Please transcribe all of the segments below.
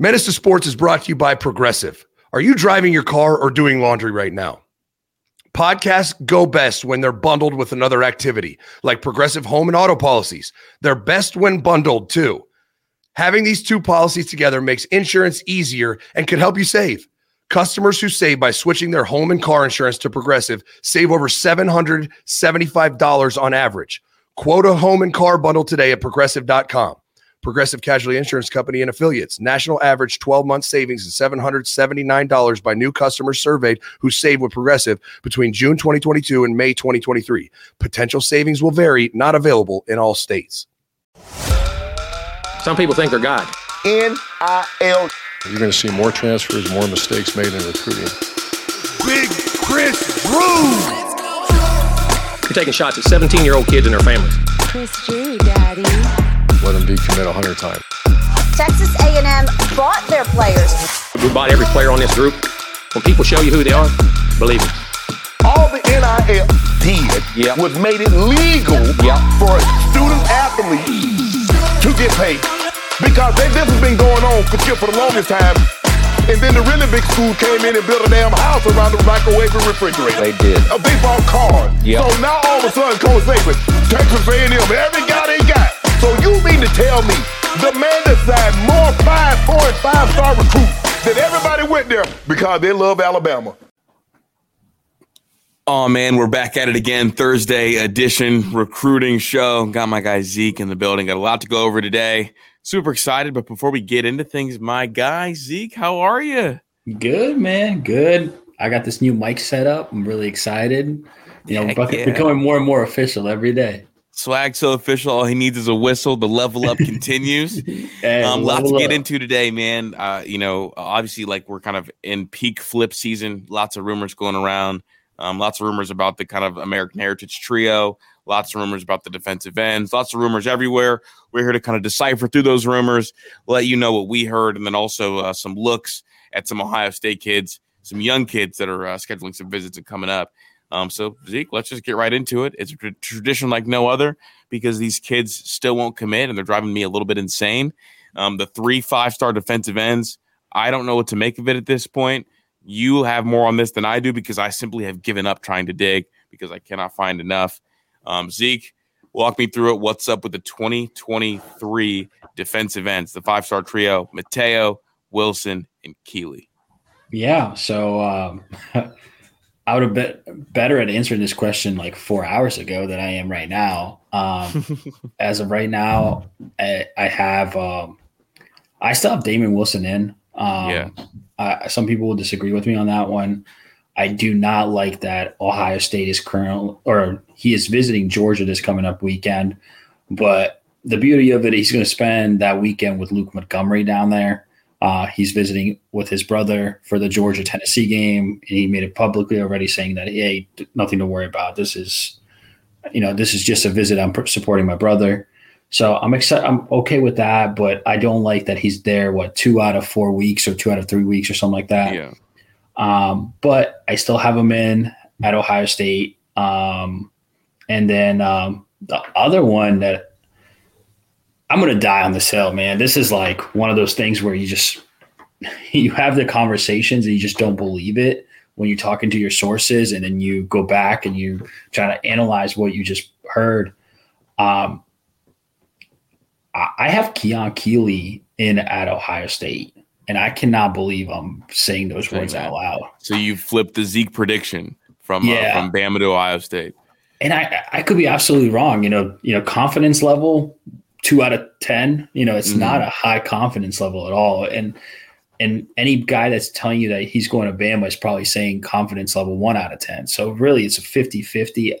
Menace Sports is brought to you by Progressive. Are you driving your car or doing laundry right now? Podcasts go best when they're bundled with another activity, like Progressive Home and Auto policies. They're best when bundled too. Having these two policies together makes insurance easier and can help you save. Customers who save by switching their home and car insurance to Progressive save over $775 on average. Quote a home and car bundle today at progressive.com. Progressive Casualty Insurance Company and affiliates. National average 12 month savings is $779 by new customers surveyed who saved with Progressive between June 2022 and May 2023. Potential savings will vary, not available in all states. Some people think they're God. N-I-L. You're going to see more transfers, more mistakes made in recruiting. Big Chris Drew. You're taking shots at 17 year old kids and their families. Chris Drew, Daddy. Let them decommit 100 times. Texas A&M bought their players. We bought every player on this group. When people show you who they are, believe it. All the NIL did Yep. was made it legal Yep. for a student athlete to get paid. Because they, this has been going on for, for the longest time. And then the really big school came in and built a damn house around the microwave and refrigerator. They did. Uh, they bought cars. Yep. So now all of a sudden, Coach Saban, Texas A&M, every guy they got. So you mean to tell me the man that signed more five, four, and five-star recruits than everybody went there because they love Alabama. Oh man, we're back at it again. Thursday edition recruiting show. Got my guy Zeke in the building. Got a lot to go over today. Super excited. But before we get into things, my guy Zeke, how are you? Good, man. Good. I got this new mic set up. I'm really excited. You know, Heck bec- yeah. becoming more and more official every day. Swag so official. All he needs is a whistle. The level up continues. Hey, um, lot to get up. into today, man. Uh, you know, obviously, like we're kind of in peak flip season. Lots of rumors going around. Um, lots of rumors about the kind of American Heritage Trio. Lots of rumors about the defensive ends. Lots of rumors everywhere. We're here to kind of decipher through those rumors, let you know what we heard, and then also uh, some looks at some Ohio State kids, some young kids that are uh, scheduling some visits and coming up. Um, so Zeke, let's just get right into it. It's a tra- tradition like no other because these kids still won't commit, and they're driving me a little bit insane. Um, the three five star defensive ends, I don't know what to make of it at this point. You have more on this than I do because I simply have given up trying to dig because I cannot find enough. Um, Zeke, walk me through it. What's up with the 2023 defensive ends, the five star trio, Matayo, Wilson, and Keeley? Yeah. So um, I would have been better at answering this question like four hours ago than I am right now. Um, as of right now, I, I have um, I still have Damon Wilson in. Um, Yeah. uh, some people will disagree with me on that one. I do not like that Ohio State is current or he is visiting Georgia this coming up weekend. But the beauty of it, he's going to spend that weekend with Luke Montgomery down there. Uh, he's visiting with his brother for the Georgia Tennessee game, and he made it publicly already saying that hey, nothing to worry about. This is, you know, this is just a visit. I'm supporting my brother, so I'm excited. I'm okay with that, but I don't like that he's there. What two out of four weeks or two out of three weeks or something like that. Yeah. Um, but I still have him in at Ohio State. Um, and then um, the other one that I'm going to die on this hill, man. This is like one of those things where you just you have the conversations and you just don't believe it when you're talking to your sources, and then you go back and you try to analyze what you just heard. Um, I I have Keon Keeley in at Ohio State, and I cannot believe I'm saying those words out loud. So you flipped the Zeke prediction from Yeah. uh, from Bama to Ohio State. and I, I could be absolutely wrong. You know, you know, confidence level two out of ten. You know, it's Mhm. not a high confidence level at all. And and any guy that's telling you that he's going to Bama is probably saying confidence level one out of ten. So really, it's a 50-50.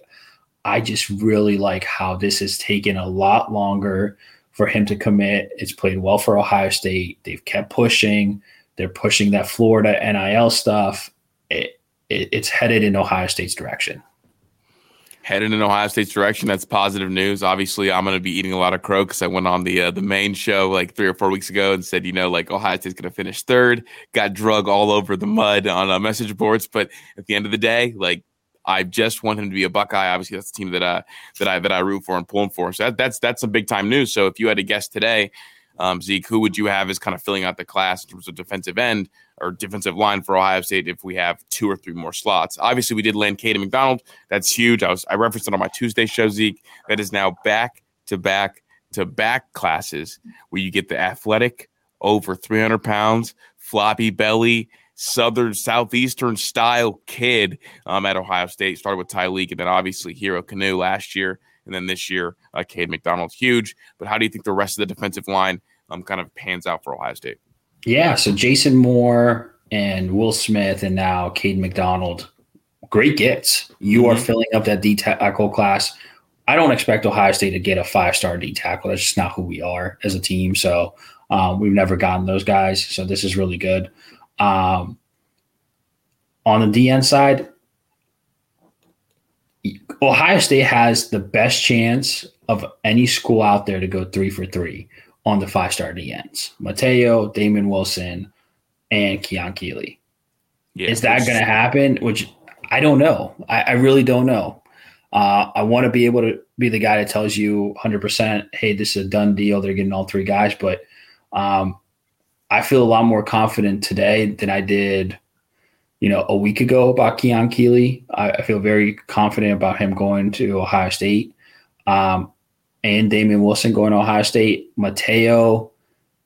I just really like how this has taken a lot longer for him to commit. It's played well for Ohio State. They've kept pushing. They're pushing that Florida NIL stuff. It, it, it's headed in Ohio State's direction. Headed in Ohio State's direction. That's positive news. Obviously, I'm going to be eating a lot of crow because I went on the uh, the main show like three or four weeks ago and said, you know, like Ohio State's going to finish third. Got drug all over the mud on uh, message boards, but at the end of the day, like I just want him to be a Buckeye. Obviously, that's the team that uh that I that I root for and pulling for. So that, that's that's some big time news. So if you had to guess today, Um, Zeke, who would you have as kind of filling out the class in terms of defensive end or defensive line for Ohio State if we have two or three more slots? Obviously, we did land Kayden McDonald. That's huge. I was I referenced it on my Tuesday show, Zeke. That is now back to back to back classes where you get the athletic over 300 pounds, floppy belly, southern southeastern style kid um, at Ohio State. Started with Tyleik and then obviously Hero Kanu last year. And then this year, uh, Cade McDonald's huge. But how do you think the rest of the defensive line um, kind of pans out for Ohio State? Yeah, so Jason Moore and Will Smith and now Cade McDonald, great gets. You mm-hmm. are filling up that D tackle class. I don't expect Ohio State to get a five star D tackle. That's just not who we are as a team. So um, we've never gotten those guys. So this is really good. Um, on the DN side, Ohio State has the best chance of any school out there to go three for three on the five star DNs. Matayo, Damon Wilson, and Keon Keeley. Yeah, Is that going to happen? Which I don't know. I, I really don't know. Uh, I want to be able to be the guy that tells you 100%, hey, this is a done deal. They're getting all three guys. But um, I feel a lot more confident today than I did you know, a week ago about Keon Keeley. I, I feel very confident about him going to Ohio State. Um, and Damon Wilson going to Ohio State. Matayo,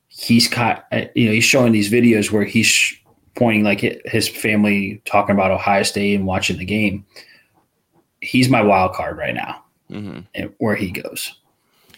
he's caught, uh, you know, he's showing these videos where he's pointing like his family talking about Ohio State and watching the game. He's my wild card right now, mm-hmm. and where he goes.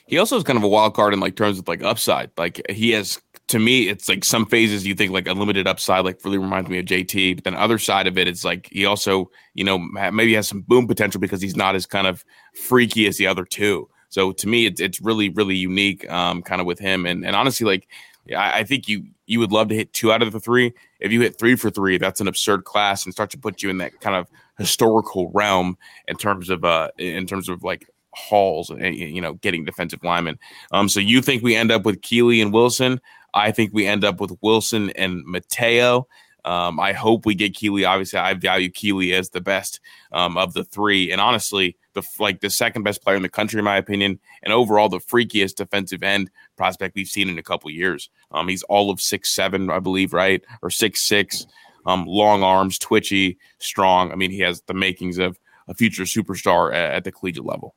He also is kind of a wild card in like terms of like upside. Like he has to me, it's like some phases you think like unlimited upside, like really reminds me of JT. But then other side of it, it's like he also, you know, maybe has some boom potential because he's not as kind of freaky as the other two. So to me, it's it's really really unique, um, kind of with him. And and honestly, like I, I think you you would love to hit two out of the three. If you hit three for three, that's an absurd class and start to put you in that kind of historical realm in terms of uh in terms of like hauls, eh, you know, getting defensive linemen. Um, so you think we end up with Keeley and Wilson? I think we end up with Wilson and Matayo. Um, I hope we get Keeley. Obviously, I value Keeley as the best um, of the three, and honestly, the like the second best player in the country, in my opinion, and overall the freakiest defensive end prospect we've seen in a couple years. Um, he's all of six seven, I believe, right, or six six. Um, long arms, twitchy, strong. I mean, he has the makings of a future superstar at, at the collegiate level.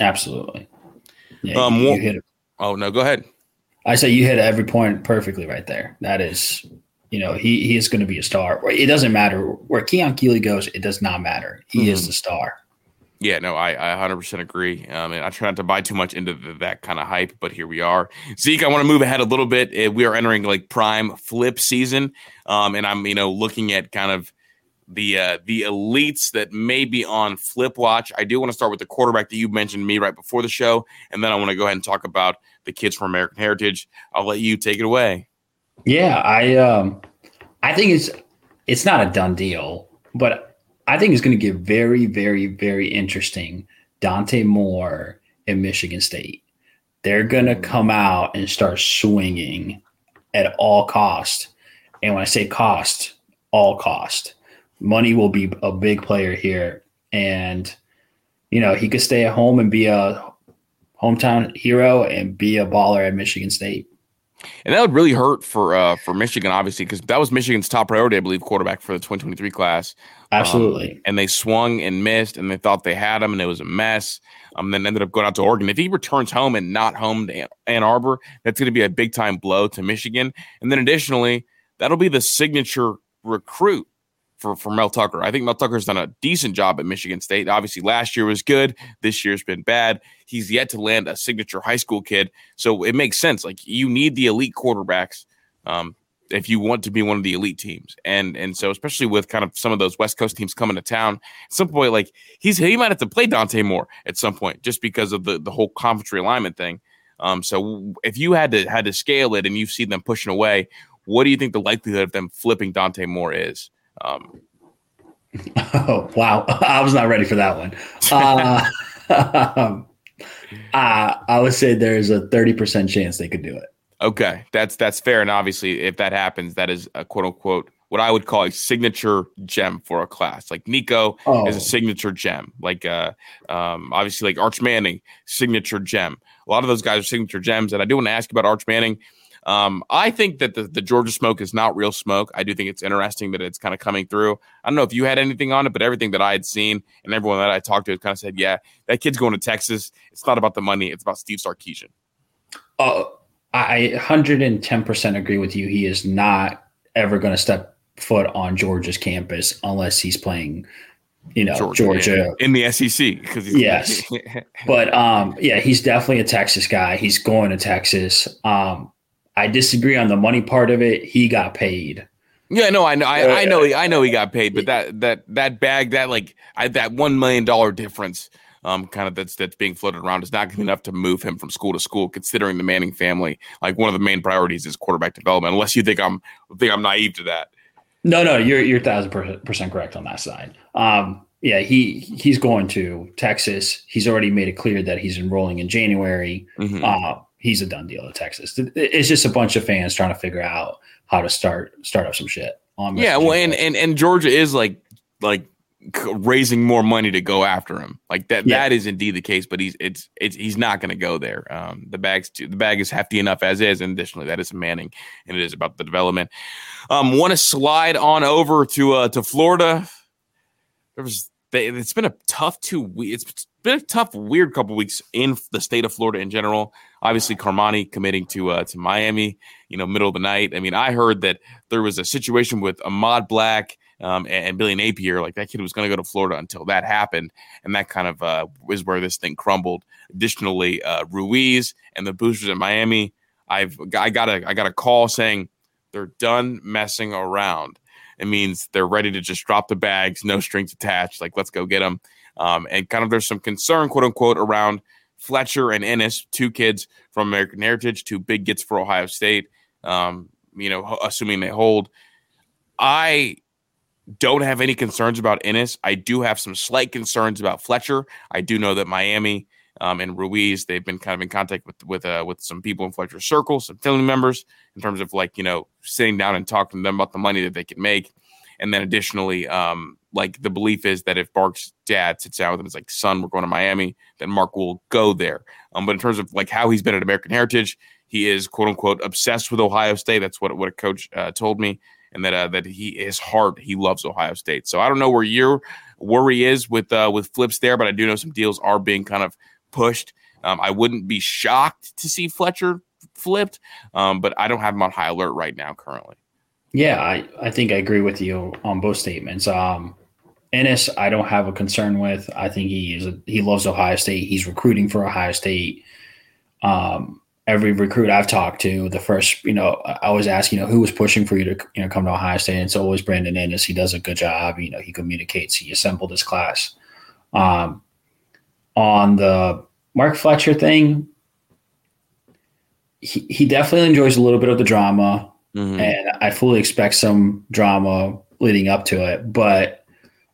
Absolutely. Yeah, um, you, you hit it. Oh no, go ahead. I say you hit every point perfectly right there. That is, you know, he he is going to be a star. It doesn't matter where Keon Keeley goes. It does not matter. He mm-hmm. is the star. Yeah, no, I, I 100% agree. Um, and I try not to buy too much into the, that kind of hype, but here we are. Zeke, I want to move ahead a little bit. Uh, we are entering like prime flip season, um, and I'm you know looking at kind of the uh, the elites that may be on flip watch. I do want to start with the quarterback that you mentioned me right before the show, and then I want to go ahead and talk about the kids from American Heritage. I'll let you take it away. Yeah, I um, I think it's it's not a done deal, but I think it's going to get very, very, very interesting. Dante Moore in Michigan State, they're going to come out and start swinging at all cost, and when I say cost, all cost money will be a big player here. And, you know, he could stay at home and be a hometown hero and be a baller at Michigan State. And that would really hurt for uh, for Michigan, obviously, because that was Michigan's top priority, I believe, quarterback for the 2023 class. Absolutely. Um, and they swung and missed, and they thought they had him, and it was a mess. Um, then ended up going out to Oregon. If he returns home and not home to Ann Arbor, that's going to be a big time blow to Michigan. And then additionally, that'll be the signature recruit for, for Mel Tucker. I think Mel Tucker's done a decent job at Michigan State. Obviously, last year was good. This year's been bad. He's yet to land a signature high school kid. So it makes sense. Like you need the elite quarterbacks um, if you want to be one of the elite teams. And and so especially with kind of some of those West Coast teams coming to town, at some point, like he's he might have to play Dante Moore at some point just because of the the whole conference realignment thing. Um, so if you had to had to scale it and you've seen them pushing away, what do you think the likelihood of them flipping Dante Moore is? Um, oh wow, I was not ready for that one. Uh, uh, I would say there's a thirty percent chance they could do it. Okay, that's that's fair, and obviously, if that happens, that is a quote unquote what I would call a signature gem for a class. Like Nico Oh. is a signature gem. Like uh, um, obviously like Arch Manning, signature gem. A lot of those guys are signature gems. And I do want to ask you about Arch Manning. Um, I think that the, the Georgia smoke is not real smoke. I do think it's interesting that it's kind of coming through. I don't know if you had anything on it, but everything that I had seen and everyone that I talked to has kind of said, yeah, that kid's going to Texas. It's not about the money. It's about Steve Sarkisian. Oh, I 110% agree with you. He is not ever going to step foot on Georgia's campus unless he's playing, you know, Georgia. yeah, in the SEC because Yes. But um, yeah, he's definitely a Texas guy. He's going to Texas. Um, I disagree on the money part of it. He got paid. Yeah, no, I know, I, I know, he, I know he got paid, but that that that bag, that like I, that one million dollar difference, um, kind of that's that's being floated around is not going to be enough to move him from school to school. Considering the Manning family, like one of the main priorities is quarterback development. Unless you think I'm think I'm naive to that. No, no, you're you're thousand percent correct on that side. Um, yeah, he he's going to Texas. He's already made it clear that he's enrolling in January. Mhm. Uh, he's a done deal at Texas. It's just a bunch of fans trying to figure out how to start start up some shit. Yeah, well, and, and and Georgia is like like raising more money to go after him. Like that Yeah. that is indeed the case, but he's it's it's he's not going to go there. Um, the bag's too, the bag is hefty enough as is, and additionally, that is Manning, and it is about the development. Um, want to slide on over to uh to Florida. There was they, it's been a tough two weeks. It's been a tough, weird couple weeks in the state of Florida in general. Obviously, Cormani committing to uh, to Miami, you know, middle of the night. I mean, I heard that there was a situation with Ahmad Black um, and, and Billy Napier. Like that kid was going to go to Florida until that happened, and that kind of uh, is where this thing crumbled. Additionally, uh, Ruiz and the boosters in Miami. I've I got a I got a call saying they're done messing around. It means they're ready to just drop the bags, no strings attached. Like let's go get them. Um, and kind of there's some concern, quote unquote, around Fletcher and Inniss, two kids from American Heritage, two big gets for Ohio State. Um, you know, assuming they hold. I don't have any concerns about Inniss. I do have some slight concerns about Fletcher. I do know that Miami um, and Ruiz they've been kind of in contact with with uh, with some people in Fletcher's circle, some family members, in terms of like you know sitting down and talking to them about the money that they can make. And then additionally, um, like the belief is that if Mark's dad sits down with him, it's like, son, we're going to Miami, then Mark will go there. Um, but in terms of like how he's been at American Heritage, he is quote unquote obsessed with Ohio State. That's what what a coach uh, told me, and that uh, that he his heart he loves Ohio State. So I don't know where your worry is with uh, with flips there, but I do know some deals are being kind of pushed. Um, I wouldn't be shocked to see Fletcher flipped, um, but I don't have him on high alert right now currently. Yeah, I, I think I agree with you on both statements. Um, Inniss, I don't have a concern with. I think he is a, he loves Ohio State. He's recruiting for Ohio State. Um, every recruit I've talked to, the first, you know, I always ask, you know, who was pushing for you to, you know, come to Ohio State? And it's always Brandon Inniss. He does a good job. You know, he communicates. He assembled his class. Um, on the Mark Fletcher thing, he, he definitely enjoys a little bit of the drama Mhm. and I fully expect some drama leading up to it. But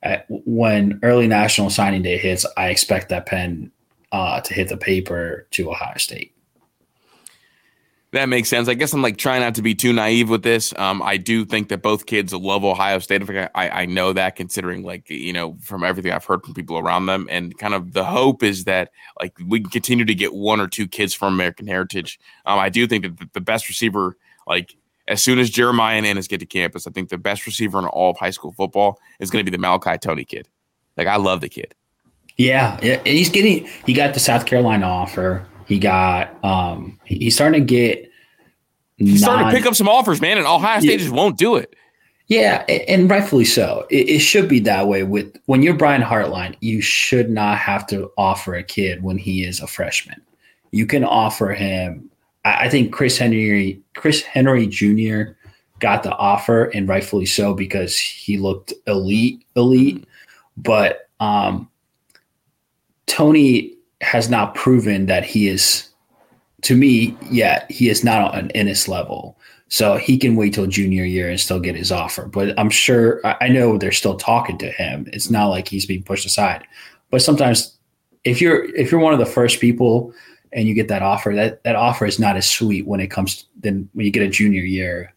at, when early national signing day hits, I expect that pen uh, to hit the paper to Ohio State. That makes sense. I guess I'm like trying not to be too naive with this. Um, I do think that both kids love Ohio State. I, I know that considering like you know from everything I've heard from people around them, and kind of the hope is that like we can continue to get one or two kids from American Heritage. Um, I do think that the- best receiver, like as soon as Jeremiah and Inniss get to campus, I think the best receiver in all of high school football is going to be the Malachi Toney kid. Like I love the kid. Yeah, he's getting. He got the South Carolina offer. He got. Um, he- he's starting to get. He's starting to pick up some offers, man, and Ohio State Yeah. just won't do it. Yeah, and rightfully so. It, it should be that way. With when you're Brian Hartline, you should not have to offer a kid when he is a freshman. You can offer him. I, I think Chris Henry, Chris Henry Jr. got the offer, and rightfully so because he looked elite, elite. But um, Toney has not proven that he is. To me, yet he is not on an Inniss level. So he can wait till junior year and still get his offer. But I'm sure I know they're still talking to him. It's not like he's being pushed aside. But sometimes if you're if you're one of the first people and you get that offer, that that offer is not as sweet when it comes then when you get a junior year,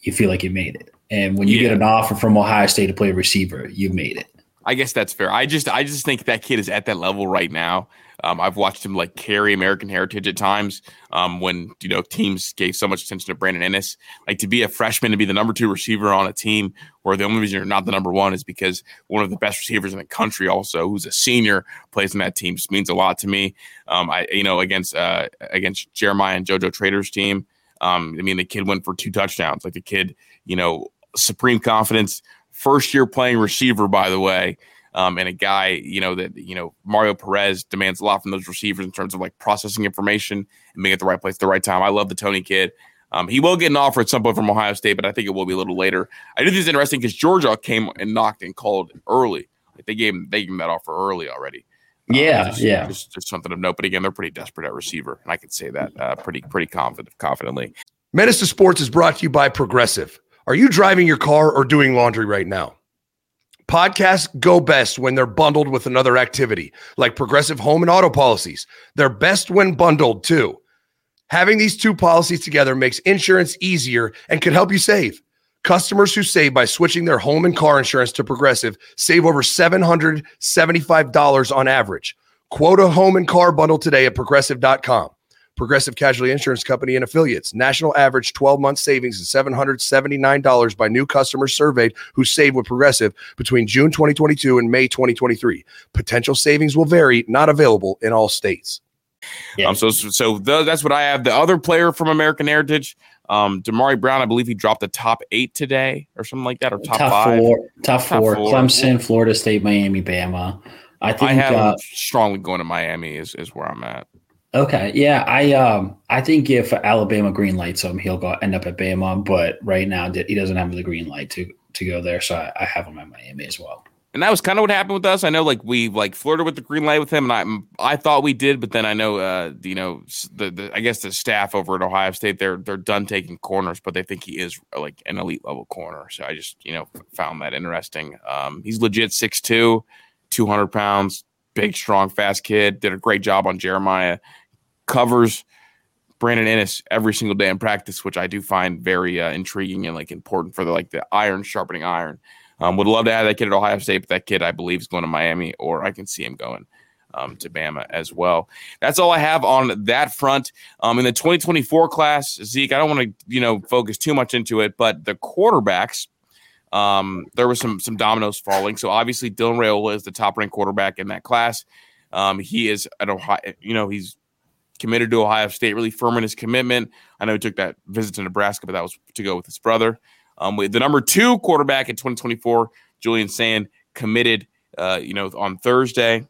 you feel like you made it. And when you Yeah. get an offer from Ohio State to play receiver, you've made it. I guess that's fair. I just I just think that kid is at that level right now. Um, I've watched him like carry American heritage at times um, when you know teams gave so much attention to Brandon Inniss. Like to be a freshman to be the number two receiver on a team where the only reason you're not the number one is because one of the best receivers in the country, also who's a senior, plays in that team. Just means a lot to me. Um, I you know against uh, against Jeremiah and JoJo Trader's team. Um, I mean the kid went for two touchdowns. Like the kid, you know, supreme confidence. First year playing receiver, by the way um, and a guy, you know, that, you know, Mario Perez demands a lot from those receivers in terms of like processing information and being at the right place at the right time. I love the Toney kid. Um, he will get an offer at some point from Ohio State, but I think it will be a little later. I do think it's interesting because Georgia came and knocked and called early. Like they gave him, they gave him that offer early already. Um, Yeah, just, yeah. Just, just something of note. But again, they're pretty desperate at receiver, and I can say that uh, pretty pretty confident confidently. Menace to Sports is brought to you by Progressive. Are you driving your car or doing laundry right now? Podcasts go best when they're bundled with another activity, like Progressive Home and Auto policies. They're best when bundled too. Having these two policies together makes insurance easier and can help you save. Customers who save by switching their home and car insurance to Progressive save over $775 on average. Quote a home and car bundle today at progressive.com. Progressive Casualty Insurance Company and affiliates. National average 12 month savings is $779 by new customers surveyed who saved with Progressive between June 2022 and May 2023. Potential savings will vary, not available in all states. Yeah. Um, so so th- that's what I have. The other player from American Heritage, um, Damari Brown, I believe he dropped the top eight today or something like that, or top, top five. four, top, Top four, four. Clemson, Florida State, Miami, Bama. I think. I have uh, strongly going to Miami is, is where I'm at. Okay, yeah, I um, I think if Alabama green lights him, he'll go end up at Bama. But right now, he doesn't have the green light to to go there, so I, I have him at Miami as well. And that was kind of what happened with us. I know, like we like flirted with the green light with him, and I I thought we did, but then I know, uh, you know, the, the I guess the staff over at Ohio State they're they're done taking corners, but they think he is like an elite level corner. So I just you know found that interesting. Um, he's legit 6'2", 200 pounds, big, strong, fast kid. Did a great job on Jeremiah. Covers Brandon Inniss every single day in practice, which I do find very uh, intriguing and like important for the like the iron sharpening iron. Um, would love to have that kid at Ohio State, but that kid I believe is going to Miami, or I can see him going um, to Bama as well. That's all I have on that front. Um, in the 2024 class, Zeke, I don't want to you know focus too much into it, but the quarterbacks, um, there was some some dominoes falling. So obviously Dylan Raiola is the top ranked quarterback in that class. Um, he is at Ohio, you know, he's committed to Ohio State, really firm in his commitment. I know he took that visit to Nebraska, but that was to go with his brother. Um, with the number two quarterback in 2024, Julian Sayin, committed, uh, you know, on Thursday.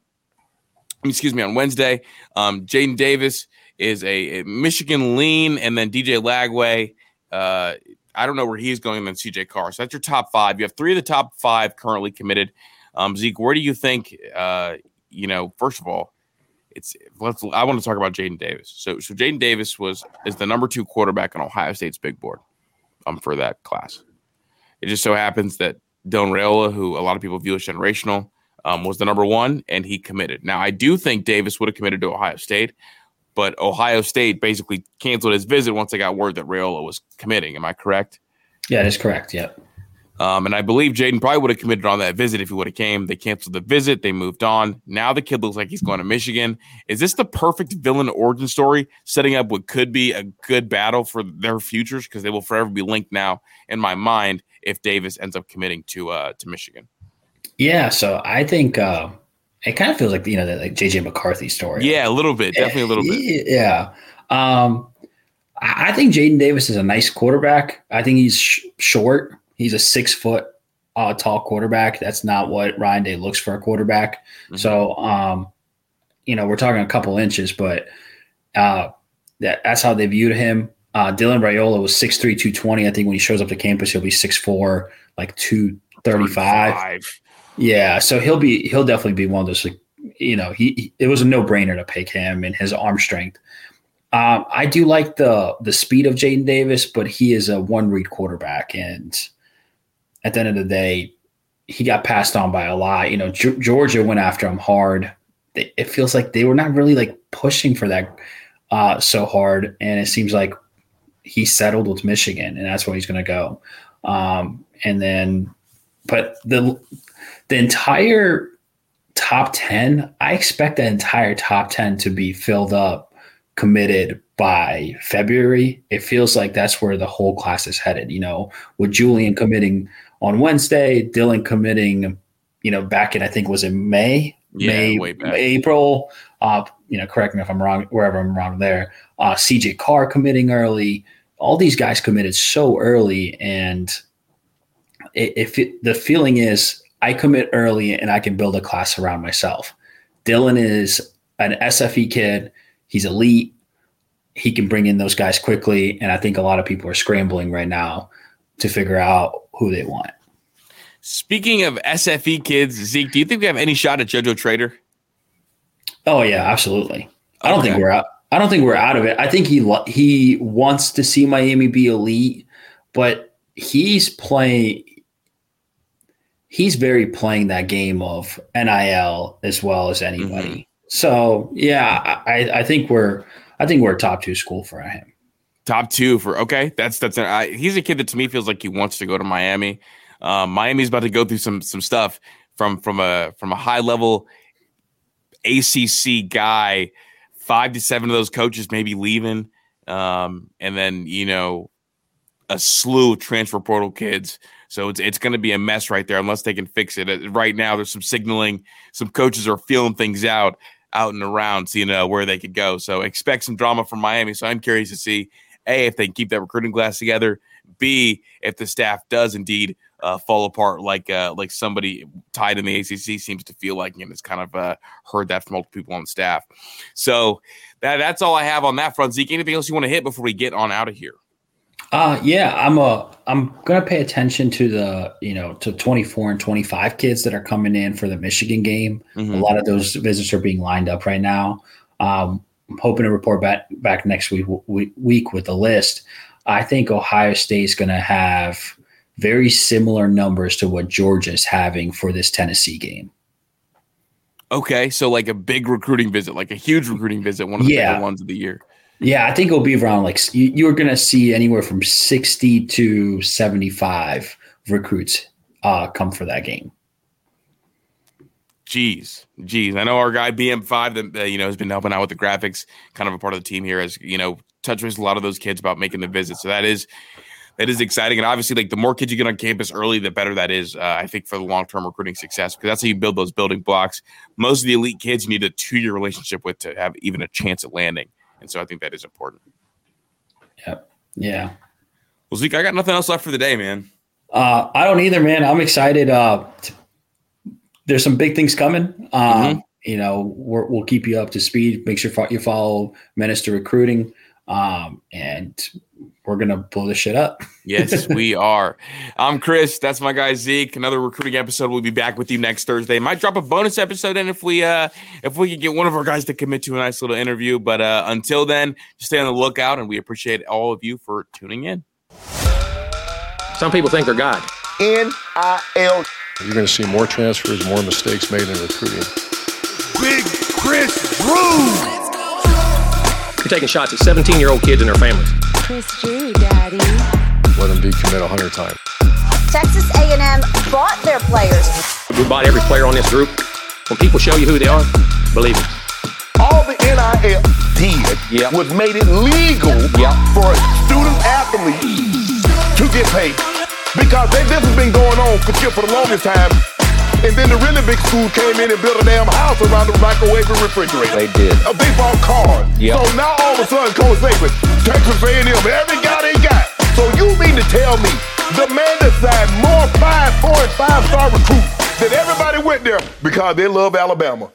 Excuse me, on Wednesday. Um, Jadyn Davis is a, a Michigan lean, and then DJ Lagway. Uh, I don't know where he's going, and then CJ Carr. So that's your top five. You have three of the top five currently committed. Um, Zeke, where do you think? Uh, you know, first of all, it's let's. I want to talk about Jadyn Davis. So, so Jadyn Davis was is the number two quarterback on Ohio State's big board um, for that class. It just so happens that Dylan Raiola, who a lot of people view as generational, um, was the number one, and he committed. Now, I do think Davis would have committed to Ohio State, but Ohio State basically canceled his visit once they got word that Raiola was committing. Am I correct? Yeah, that's correct. Yep. Um, and I believe Jadyn probably would have committed on that visit if he would have came. They canceled the visit. They moved on. Now the kid looks like he's going to Michigan. Is this the perfect villain origin story, setting up what could be a good battle for their futures? Because they will forever be linked now in my mind if Davis ends up committing to uh, to Michigan. Yeah, so I think uh, it kind of feels like you know the like JJ McCarthy story. Yeah, a little bit, definitely a little bit. Yeah. Um, I I think Jadyn Davis is a nice quarterback. I think he's sh- short. He's a six foot uh, tall quarterback. That's not what Ryan Day looks for a quarterback. Mhm. So, um, you know, we're talking a couple inches, but uh, that that's how they viewed him. Uh, Dylan Raiola was 6'3", 220. I think when he shows up to campus, he'll be 6'4", like 235. 35. Yeah, so he'll be he'll definitely be one of those. Like, you know, he, he- it was a no brainer to pick him and his arm strength. Um, I do like the the speed of Jadyn Davis, but he is a one read quarterback, and at the end of the day, he got passed on by a lot. You know, Ge- Georgia went after him hard. They, it feels like they were not really like pushing for that uh, so hard, and it seems like he settled with Michigan, and that's where he's going to go. Um, and then, but the the entire top ten, I expect the entire top ten to be filled up, committed by February. It feels like that's where the whole class is headed. You know, with Julian committing on Wednesday, Dylan committing, you know, back in I think was in May, Yeah, May. April. Uh, you know, correct me if I'm wrong, wherever I'm wrong there. Uh, CJ Carr committing early. All these guys committed so early, and it, if it, the feeling is I commit early and I can build a class around myself. Dylan is an SFE kid. He's elite. He can bring in those guys quickly, and I think a lot of people are scrambling right now to figure out who they want. Speaking of SFE kids, Zeke, do you think we have any shot at JoJo Trader? Oh yeah, absolutely. I don't think we're out. I don't think we're out of it. I think he lo- he wants to see Miami be elite, but he's playing. He's very playing that game of NIL as well as anybody. Mm-hmm. So yeah, I, I think we're I think we're a top two school for him. Top two for okay. That's that's an, I, he's a kid that to me feels like he wants to go to Miami. Um, Miami's about to go through some some stuff from from a from a high level ACC guy. Five to seven of those coaches maybe leaving, um, and then you know a slew of transfer portal kids. So it's it's going to be a mess right there unless they can fix it. Uh, Right now, there's some signaling. Some coaches are feeling things out out and around, seeing uh, where they could go. So expect some drama from Miami. So I'm curious to see a if they can keep that recruiting class together. B if the staff does indeed uh, fall apart, like uh, like somebody tied in the ACC seems to feel like, and it's kind of uh, heard that from multiple people on staff. So that that's all I have on that front. Zeke, anything else you want to hit before we get on out of here? Uh yeah, I'm a I'm gonna pay attention to the you know to 24 and 25 kids that are coming in for the Michigan game. Mhm. A lot of those visits are being lined up right now. Um, I'm hoping to report back back next week week, week with the list. I think Ohio State's going to have very similar numbers to what Georgia's having for this Tennessee game. Okay, so like a big recruiting visit, like a huge recruiting visit, one of the Yeah. bigger ones of the year. Yeah, I think it'll be around like you, you're going to see anywhere from 60 to 75 recruits uh, come for that game. Jeez, jeez. I know our guy BM5 that uh, you know has been helping out with the graphics, kind of a part of the team here, has you know touched with a lot of those kids about making the visit. So that is that is exciting, and obviously, like the more kids you get on campus early, the better that is. Uh, I think for the long term recruiting success, because that's how you build those building blocks. Most of the elite kids you need a two year relationship with to have even a chance at landing, and so I think that is important. Yep. Yeah. Well, Zeke, I got nothing else left for the day, man. Uh, I don't either, man. I'm excited. Uh, t- there's some big things coming. Um, You know, we're, we'll keep you up to speed. Make sure you follow Minister Recruiting, um, and we're gonna blow this shit up. Yes, we are. I'm Chris. That's my guy Zeke. Another recruiting episode. We'll be back with you next Thursday. Might drop a bonus episode in if we uh if we can get one of our guys to commit to a nice little interview. But uh until then, just stay on the lookout and we appreciate all of you for tuning in. Some people think they're God. N-I-L. You're going to see more transfers, more mistakes made in recruiting. Big Chris Drew. You're taking shots at 17 year old kids and their families. Chris Drew, Daddy. Let them decommit 100 times. Texas A&M bought their players. We bought every player on this group. When people show you who they are, believe it. All the NIL did Yep. was made it legal Yep. for a student athlete to get paid. Because they, this has been going on for, for the longest time. And then the really big school came in and built a damn house around the microwave and refrigerator. They did. Uh, they bought cars. Yep. So now all of a sudden, Coach Saban, Texas A&M, every guy they got. So you mean to tell me the man that signed more five, four, and five star recruits than everybody went there because they love Alabama?